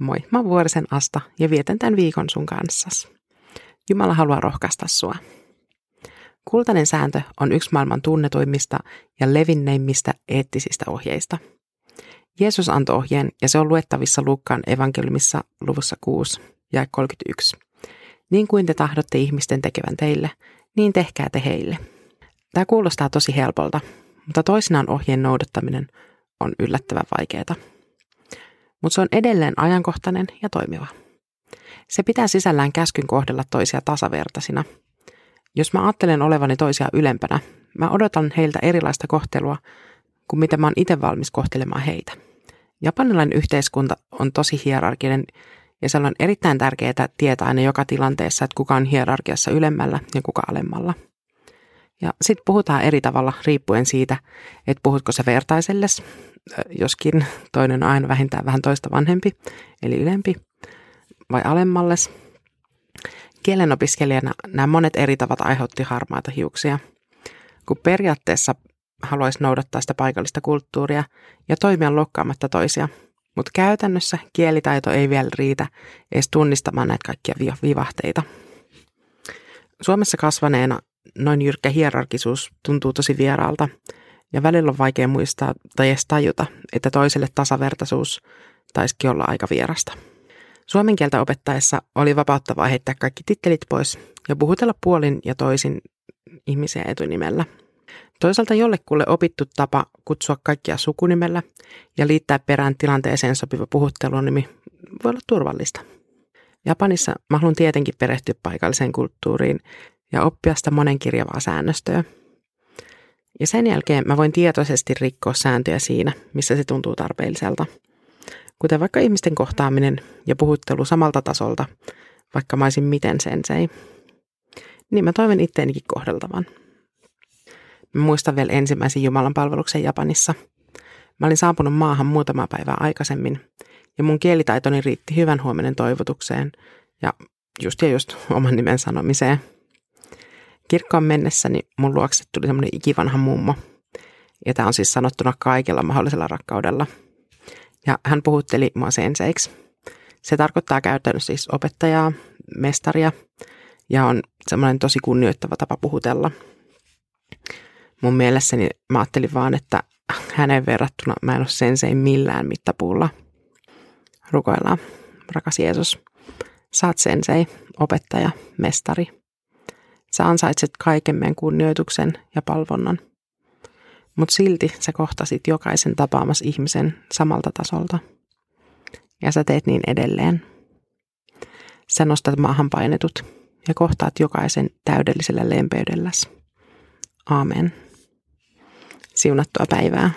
Moi, mä Vuorisen Asta ja vietän tämän viikon sun kanssas. Jumala haluaa rohkaista sua. Kultainen sääntö on yksi maailman tunnetuimmista ja levinneimmistä eettisistä ohjeista. Jeesus antoi ohjeen ja se on luettavissa Luukkaan evankeliumissa luvussa 6 ja 31. Niin kuin te tahdotte ihmisten tekevän teille, niin tehkää te heille. Tämä kuulostaa tosi helpolta, mutta toisinaan ohjeen noudattaminen on yllättävän vaikeaa mutta se on edelleen ajankohtainen ja toimiva. Se pitää sisällään käskyn kohdella toisia tasavertaisina. Jos mä ajattelen olevani toisia ylempänä, mä odotan heiltä erilaista kohtelua kuin mitä mä oon itse valmis kohtelemaan heitä. Japanilainen yhteiskunta on tosi hierarkinen ja se on erittäin tärkeää tietää aina joka tilanteessa, että kuka on hierarkiassa ylemmällä ja kuka alemmalla. Ja sitten puhutaan eri tavalla riippuen siitä, että puhutko se vertaiselles joskin toinen on aina vähintään vähän toista vanhempi, eli ylempi, vai alemmalles. Kielenopiskelijana nämä monet eri tavat aiheutti harmaita hiuksia, kun periaatteessa haluaisi noudattaa sitä paikallista kulttuuria ja toimia lokkaamatta toisia, mutta käytännössä kielitaito ei vielä riitä edes tunnistamaan näitä kaikkia vivahteita. Suomessa kasvaneena noin jyrkkä hierarkisuus tuntuu tosi vieraalta – ja välillä on vaikea muistaa tai edes tajuta, että toiselle tasavertaisuus taisikin olla aika vierasta. Suomen kieltä opettaessa oli vapauttavaa heittää kaikki tittelit pois ja puhutella puolin ja toisin ihmisiä etunimellä. Toisaalta jollekulle opittu tapa kutsua kaikkia sukunimellä ja liittää perään tilanteeseen sopiva puhuttelunimi voi olla turvallista. Japanissa mä haluan tietenkin perehtyä paikalliseen kulttuuriin ja oppia sitä monenkirjavaa säännöstöä – ja sen jälkeen mä voin tietoisesti rikkoa sääntöjä siinä, missä se tuntuu tarpeelliselta. Kuten vaikka ihmisten kohtaaminen ja puhuttelu samalta tasolta, vaikka mä olisin miten sensei. Niin mä toivon itteenikin kohdeltavan. Mä muistan vielä ensimmäisen Jumalan palveluksen Japanissa. Mä olin saapunut maahan muutama päivää aikaisemmin, ja mun kielitaitoni riitti hyvän huomenen toivotukseen ja just ja just oman nimen sanomiseen – kirkkoon mennessäni mun luokse tuli semmoinen ikivanha mummo. Ja tämä on siis sanottuna kaikella mahdollisella rakkaudella. Ja hän puhutteli mua senseiksi. Se tarkoittaa käytännössä siis opettajaa, mestaria ja on semmoinen tosi kunnioittava tapa puhutella. Mun mielessäni mä ajattelin vaan, että hänen verrattuna mä en ole sensei millään mittapuulla. Rukoillaan, rakas Jeesus. Saat sensei, opettaja, mestari – Sä ansaitset kaiken meidän kunnioituksen ja palvonnan. Mutta silti sä kohtasit jokaisen tapaamas ihmisen samalta tasolta. Ja sä teet niin edelleen. Sä nostat maahan painetut ja kohtaat jokaisen täydellisellä lempeydelläs. Aamen. Siunattua päivää.